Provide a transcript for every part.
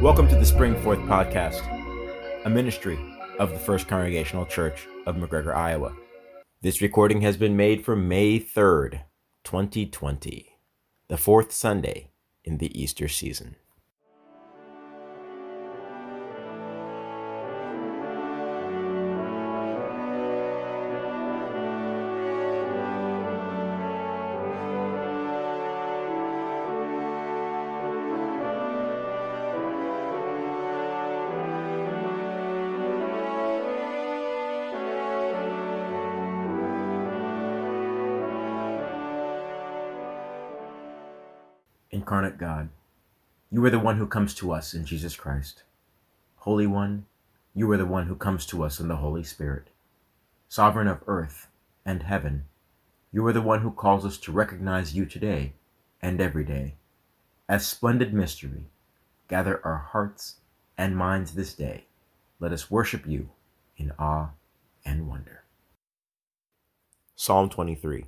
Welcome to the Spring Forth Podcast, a ministry of the First Congregational Church of McGregor, Iowa. This recording has been made for May 3rd, 2020, the fourth Sunday in the Easter season. Incarnate God, you are the one who comes to us in Jesus Christ. Holy One, you are the one who comes to us in the Holy Spirit. Sovereign of earth and heaven, you are the one who calls us to recognize you today and every day. As splendid mystery, gather our hearts and minds this day. Let us worship you in awe and wonder. Psalm 23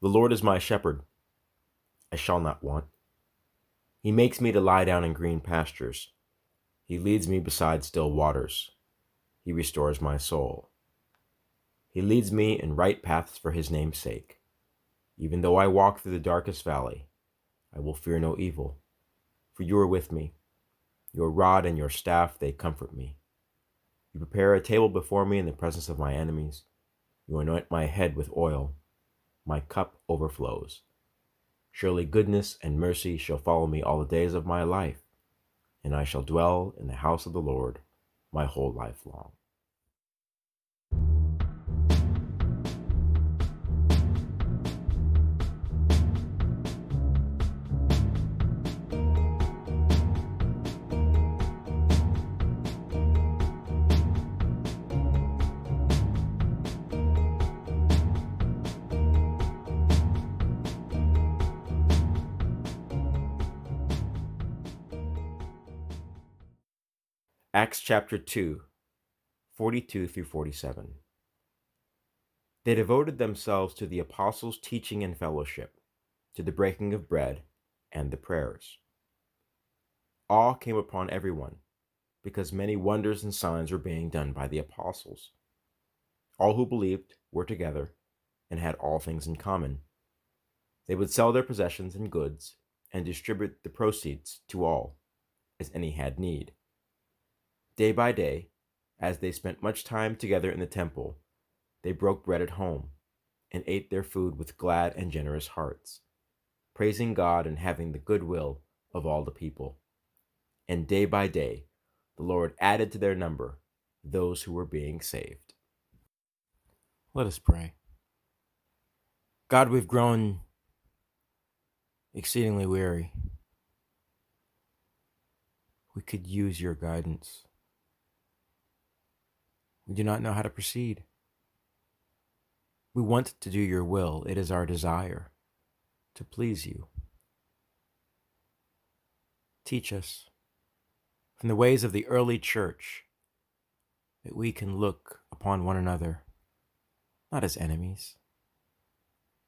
The Lord is my shepherd I shall not want. He makes me to lie down in green pastures. He leads me beside still waters. He restores my soul. He leads me in right paths for his name's sake. Even though I walk through the darkest valley, I will fear no evil, for you are with me. Your rod and your staff, they comfort me. You prepare a table before me in the presence of my enemies. You anoint my head with oil. My cup overflows. Surely goodness and mercy shall follow me all the days of my life, and I shall dwell in the house of the Lord my whole life long. Acts chapter 2, 42 through 47. They devoted themselves to the apostles' teaching and fellowship, to the breaking of bread, and the prayers. Awe came upon everyone, because many wonders and signs were being done by the apostles. All who believed were together and had all things in common. They would sell their possessions and goods and distribute the proceeds to all, as any had need. Day by day, as they spent much time together in the temple, they broke bread at home and ate their food with glad and generous hearts, praising God and having the good will of all the people. And day by day, the Lord added to their number those who were being saved. Let us pray. God, we've grown exceedingly weary. We could use your guidance. We do not know how to proceed. We want to do your will. It is our desire to please you. Teach us from the ways of the early church that we can look upon one another not as enemies,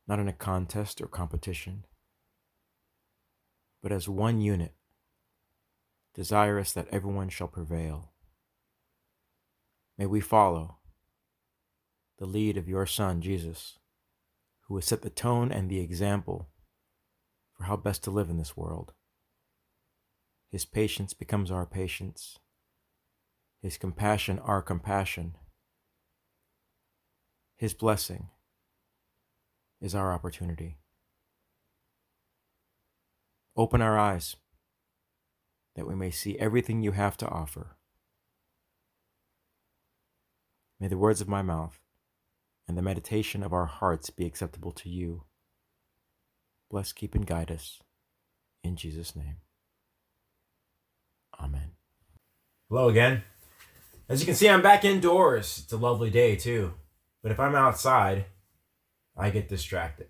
not in a contest or competition, but as one unit, desirous that everyone shall prevail. May we follow the lead of your Son, Jesus, who has set the tone and the example for how best to live in this world. His patience becomes our patience, His compassion our compassion. His blessing is our opportunity. Open our eyes that we may see everything you have to offer May the words of my mouth and the meditation of our hearts be acceptable to you. Bless, keep, and guide us. In Jesus' name. Amen. Hello again. As you can see, I'm back indoors. It's a lovely day, too. But if I'm outside, I get distracted.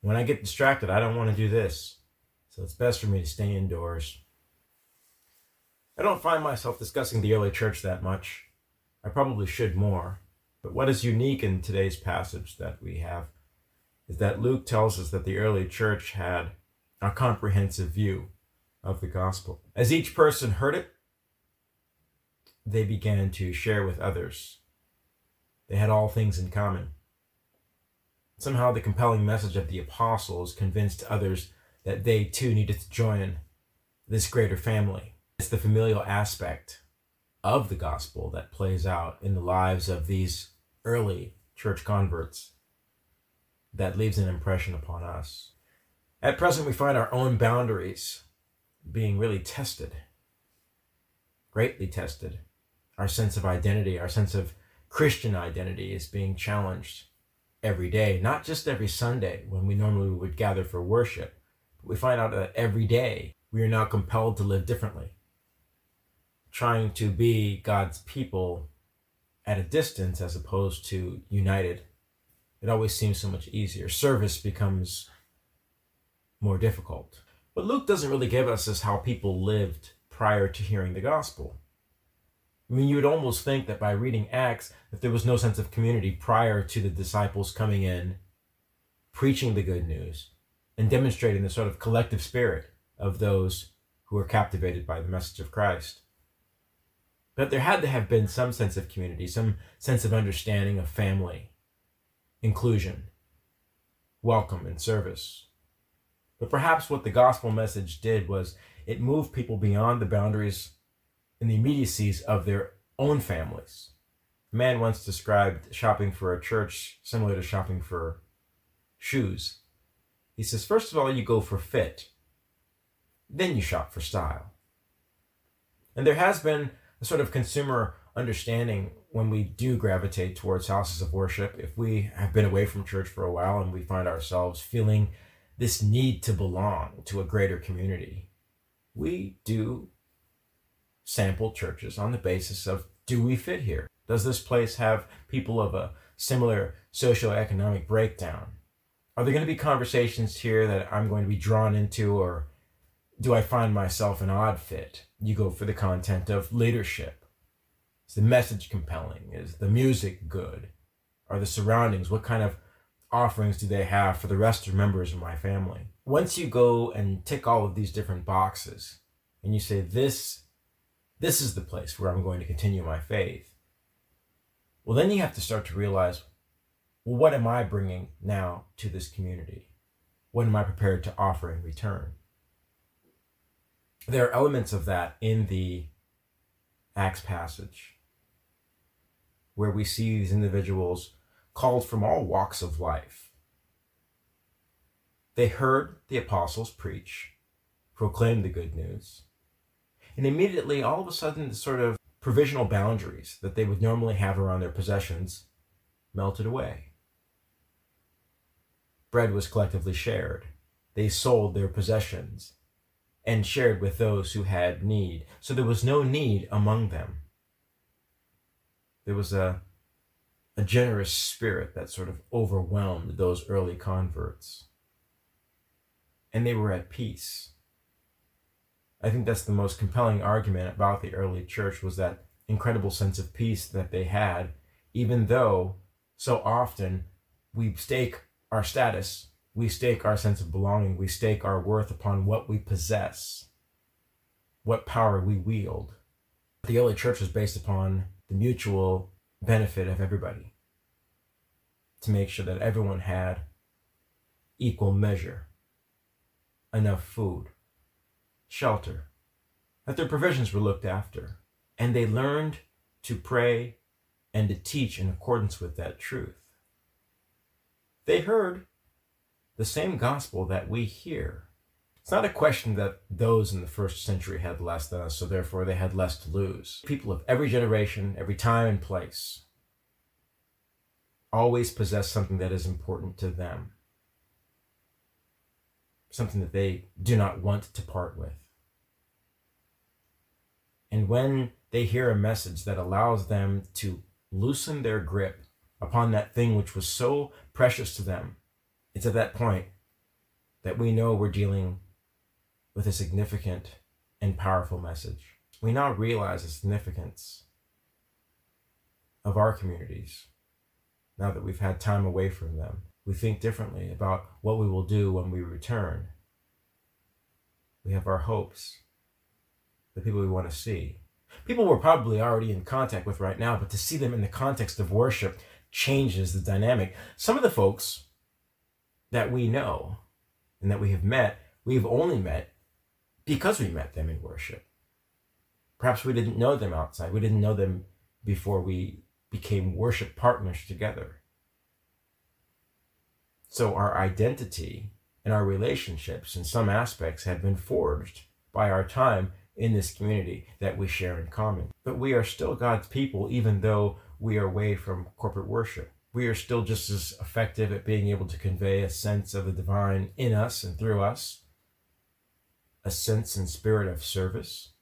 When I get distracted, I don't want to do this. So it's best for me to stay indoors. I don't find myself discussing the early church that much. I probably should more. But what is unique in today's passage that we have is that Luke tells us that the early church had a comprehensive view. of the gospel. As each person heard it, they began to share with others. They had all things in common. Somehow, the compelling message of the apostles convinced others that they too needed to join this greater family. It's the familial aspect of the gospel that plays out in the lives of these early church converts that leaves an impression upon us. At present, we find our own boundaries being really tested, greatly tested. Our sense of identity, our sense of Christian identity is being challenged every day, not just every Sunday when we normally would gather for worship. But we find out that every day we are now compelled to live differently, trying to be God's people at a distance as opposed to united. It always seems so much easier. Service becomes more difficult. But Luke doesn't really give us as how people lived prior to hearing the gospel. I mean, you would almost think that by reading Acts, that there was no sense of community prior to the disciples coming in, preaching the good news, and demonstrating the sort of collective spirit of those who were captivated by the message of Christ. But there had to have been some sense of community, some sense of understanding of family, inclusion, welcome, and service. But perhaps what the gospel message did was it moved people beyond the boundaries and the immediacies of their own families. A man once described shopping for a church similar to shopping for shoes. He says, first of all, you go for fit, then you shop for style. And there has been a sort of consumer understanding when we do gravitate towards houses of worship, if we have been away from church for a while and we find ourselves feeling this need to belong to a greater community, we do sample churches on the basis of do we fit here? Does this place have people of a similar socioeconomic breakdown? Are there going to be conversations here that I'm going to be drawn into, or do I find myself an odd fit? You go for the content of leadership. Is the message compelling? Is the music good? Are the surroundings? What kind of offerings do they have for the rest of members of my family? Once you go and tick all of these different boxes and you say, this, this is the place where I'm going to continue my faith, well, then you have to start to realize, well, what am I bringing now to this community? What am I prepared to offer in return? There are elements of that in the Acts passage where we see these individuals called from all walks of life. They heard the apostles preach, proclaim the good news, and immediately, all of a sudden, the sort of provisional boundaries that they would normally have around their possessions melted away. Bread was collectively shared. They sold their possessions and shared with those who had need. So there was no need among them. There was a, a generous spirit that sort of overwhelmed those early converts. And they were at peace. I think that's the most compelling argument about the early church was that incredible sense of peace that they had, even though so often we stake our status we stake our sense of belonging, we stake our worth upon what we possess, what power we wield. The early church was based upon the mutual benefit of everybody to make sure that everyone had equal measure, enough food, shelter, that their provisions were looked after, and they learned to pray and to teach in accordance with that truth. They heard the same gospel that we hear. It's not a question that those in the first century had less than us, so therefore they had less to lose. People of every generation, every time and place, always possess something that is important to them, something that they do not want to part with. And when they hear a message that allows them to loosen their grip upon that thing which was so precious to them, it's at that point that we know we're dealing with a significant and powerful message. We now realize the significance of our communities now that we've had time away from them. We think differently about what we will do when we return. We have our hopes, the people we want to see. People we're probably already in contact with right now, but to see them in the context of worship changes the dynamic. Some of the folks that we know and that we have met, we've only met because we met them in worship. Perhaps we didn't know them outside. We didn't know them before we became worship partners together. So our identity and our relationships in some aspects have been forged by our time in this community that we share in common. But we are still God's people, even though we are away from corporate worship. We are still just as effective at being able to convey a sense of the divine in us and through us, a sense and spirit of service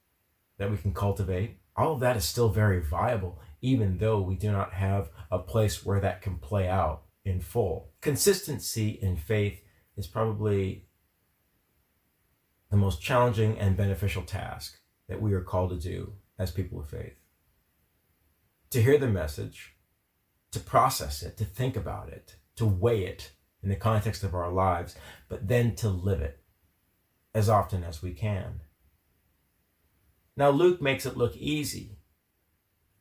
that we can cultivate. All of that is still very viable, even though we do not have a place where that can play out in full. Consistency in faith is probably the most challenging and beneficial task that we are called to do as people of faith. To hear the message, to process it, to think about it, to weigh it in the context of our lives, but then to live it as often as we can. Now, Luke makes it look easy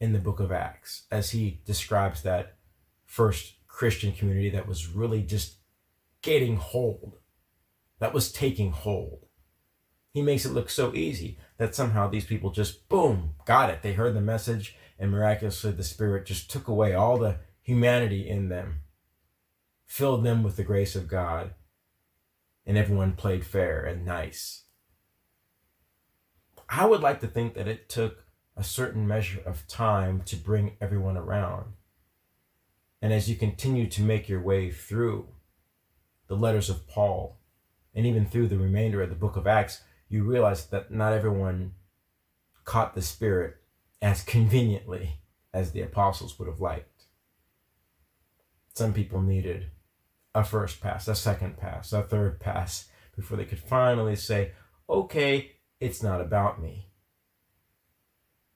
in the book of Acts as he describes that first Christian community that was really just getting hold, that was taking hold. He makes it look so easy that somehow these people just, boom, got it. They heard the message, and miraculously the Spirit just took away all the humanity in them, filled them with the grace of God, and everyone played fair and nice. I would like to think that it took a certain measure of time to bring everyone around. And as you continue to make your way through the letters of Paul, and even through the remainder of the book of Acts, you realize that not everyone caught the Spirit as conveniently as the apostles would have liked. Some people needed a first pass, a second pass, a third pass before they could finally say, okay, it's not about me.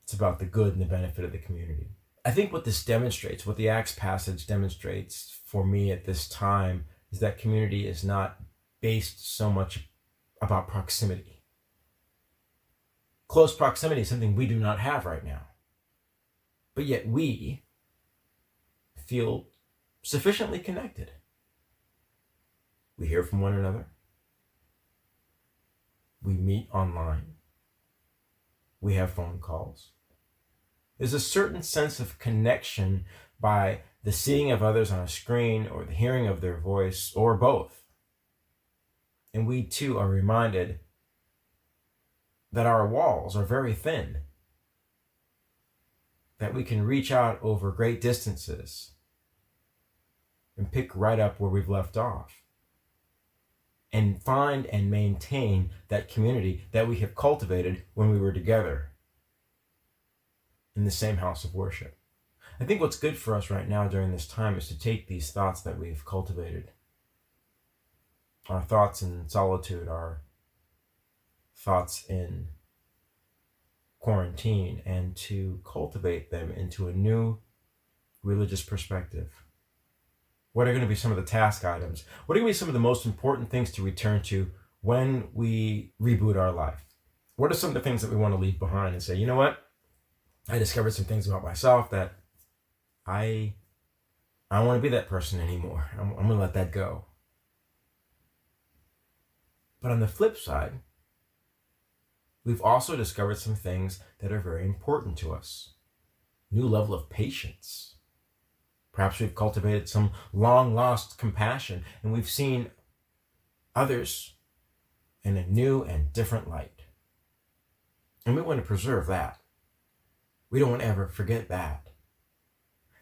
It's about the good and the benefit of the community. I think what this demonstrates, what the Acts passage demonstrates for me at this time, is that community is not based so much about proximity. Close proximity is something we do not have right now. But yet we feel sufficiently connected. We hear from one another. We meet online. We have phone calls. There's a certain sense of connection by the seeing of others on a screen or the hearing of their voice or both. And we too are reminded that our walls are very thin, that we can reach out over great distances and pick right up where we've left off and find and maintain that community that we have cultivated when we were together in the same house of worship. I think what's good for us right now during this time is to take these thoughts that we've cultivated, our thoughts in solitude, our thoughts in quarantine, and to cultivate them into a new religious perspective. What are going to be some of the task items? What are going to be some of the most important things to return to when we reboot our life? What are some of the things that we want to leave behind and say, you know what? I discovered some things about myself that I I don't want to be that person anymore. I'm, I'm going to let that go. But on the flip side, we've also discovered some things that are very important to us. New level of patience. Perhaps we've cultivated some long lost compassion and we've seen others in a new and different light. And we want to preserve that. We don't want to ever forget that.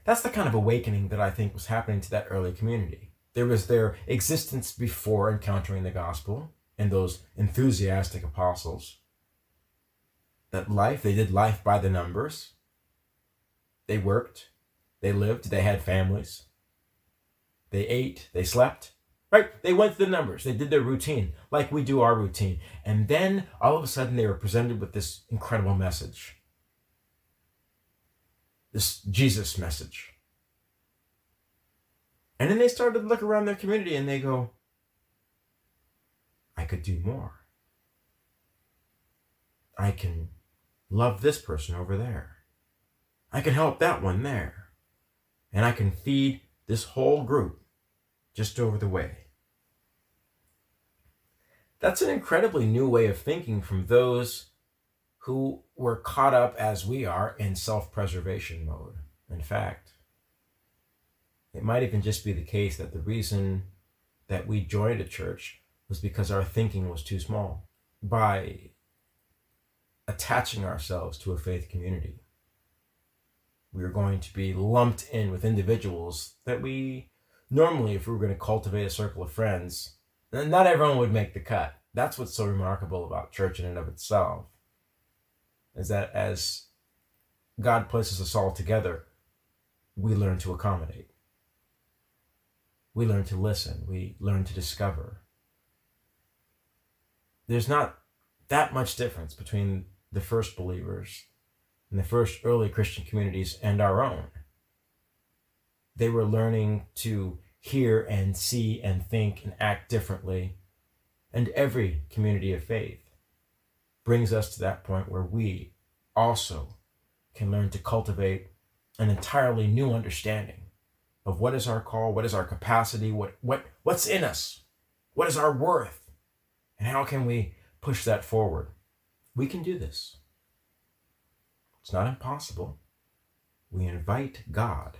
That's the kind of awakening that I think was happening to that early community. There was their existence before encountering the gospel and those enthusiastic apostles. That life, they did life by the numbers. They worked, they lived, they had families. They ate, they slept, right? They went through the numbers, they did their routine, like we do our routine. And then all of a sudden they were presented with this incredible message this Jesus message. And then they started to look around their community and they go, I could do more. I can love this person over there. I can help that one there. And I can feed this whole group just over the way. That's an incredibly new way of thinking from those who were caught up as we are in self preservation mode. In fact, it might even just be the case that the reason that we joined a church was because our thinking was too small. By attaching ourselves to a faith community, we are going to be lumped in with individuals that we normally, if we were going to cultivate a circle of friends, then not everyone would make the cut. That's what's so remarkable about church in and of itself is that as God places us all together, we learn to accommodate. We learn to listen. We learn to discover. There's not that much difference between the first believers and the first early Christian communities and our own. They were learning to hear and see and think and act differently. And every community of faith brings us to that point where we also can learn to cultivate an entirely new understanding of what is our call, what is our capacity, what what what's in us, what is our worth, and how can we push that forward. We can do this. It's not impossible. We invite God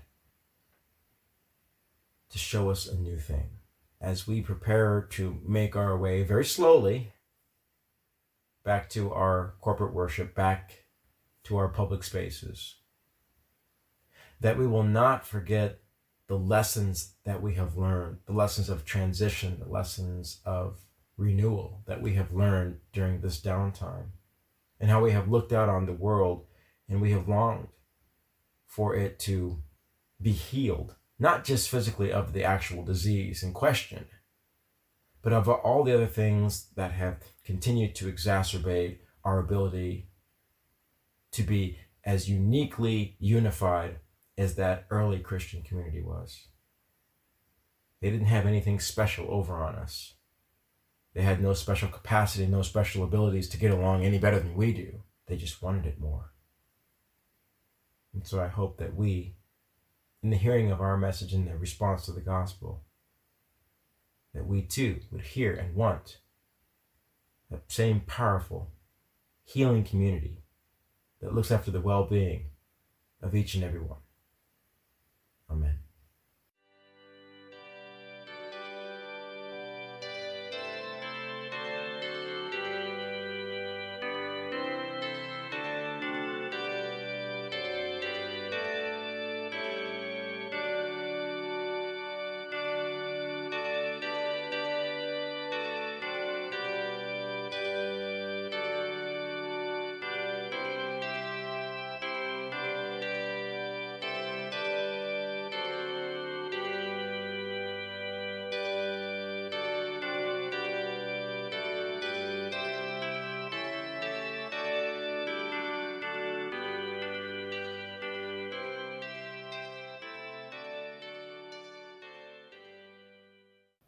to show us a new thing as we prepare to make our way very slowly back to our corporate worship, back to our public spaces. That we will not forget the lessons that we have learned, the lessons of transition, the lessons of renewal that we have learned during this downtime, and how we have looked out on the world and we have longed for it to be healed, not just physically of the actual disease in question, but of all the other things that have continued to exacerbate our ability to be as uniquely unified as that early Christian community was. They didn't have anything special over on us. They had no special capacity, no special abilities to get along any better than we do. They just wanted it more. And so I hope that we, in the hearing of our message and the response to the gospel, that we too would hear and want that same powerful, healing community that looks after the well being of each and every one. Amen.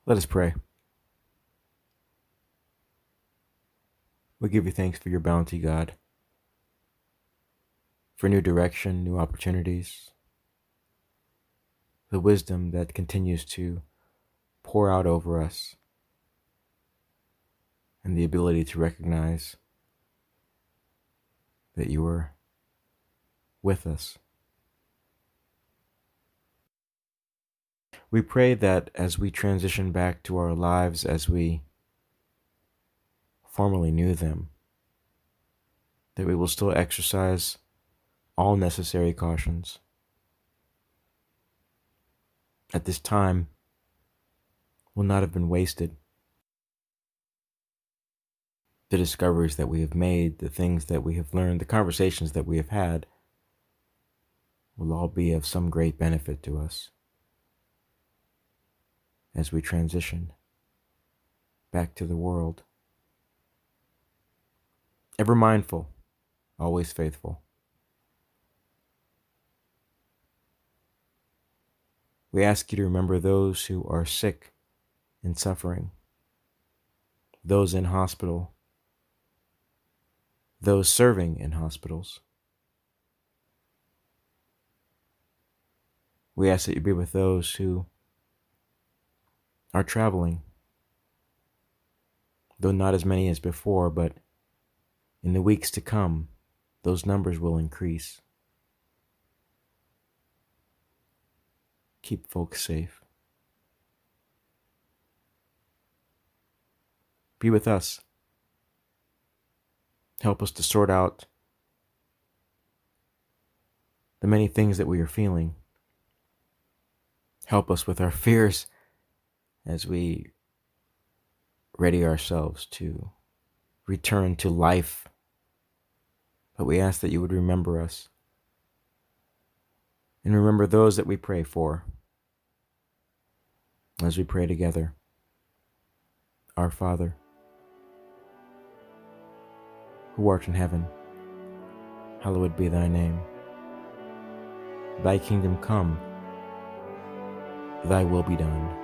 Let us pray. We give you thanks for your bounty, God, for new direction, new opportunities, the wisdom that continues to pour out over us, and the ability to recognize that you are with us. We pray that as we transition back to our lives as we formerly knew them, that we will still exercise all necessary cautions. At this time will not have been wasted. The discoveries that we have made, the things that we have learned, the conversations that we have had will all be of some great benefit to us as we transition back to the world. Ever mindful, always faithful. We ask you to remember those who are sick and suffering, those in hospital, those serving in hospitals. We ask that you be with those who are traveling, though not as many as before, but in the weeks to come, those numbers will increase. Keep folks safe. Be with us. Help us to sort out the many things that we are feeling. Help us with our fears as we ready ourselves to return to life. But we ask that you would remember us and remember those that we pray for as we pray together. Our Father, who art in heaven, hallowed be thy name. Thy kingdom come, thy will be done,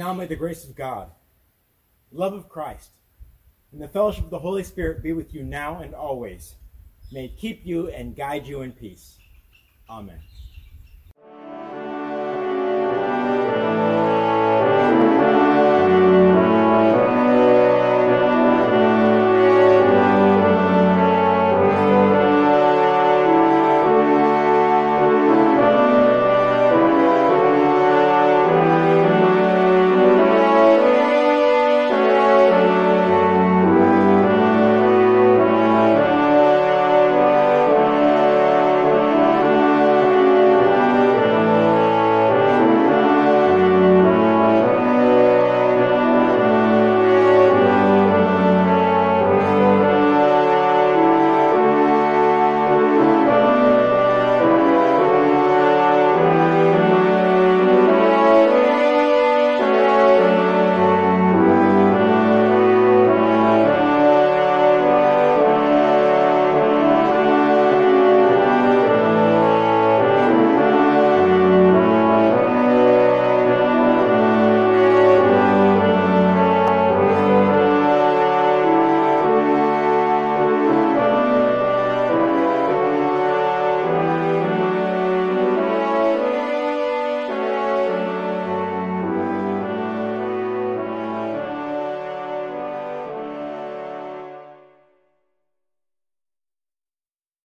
Now may the grace of God, love of Christ, and the fellowship of the Holy Spirit be with you now and always. May it keep you and guide you in peace. Amen.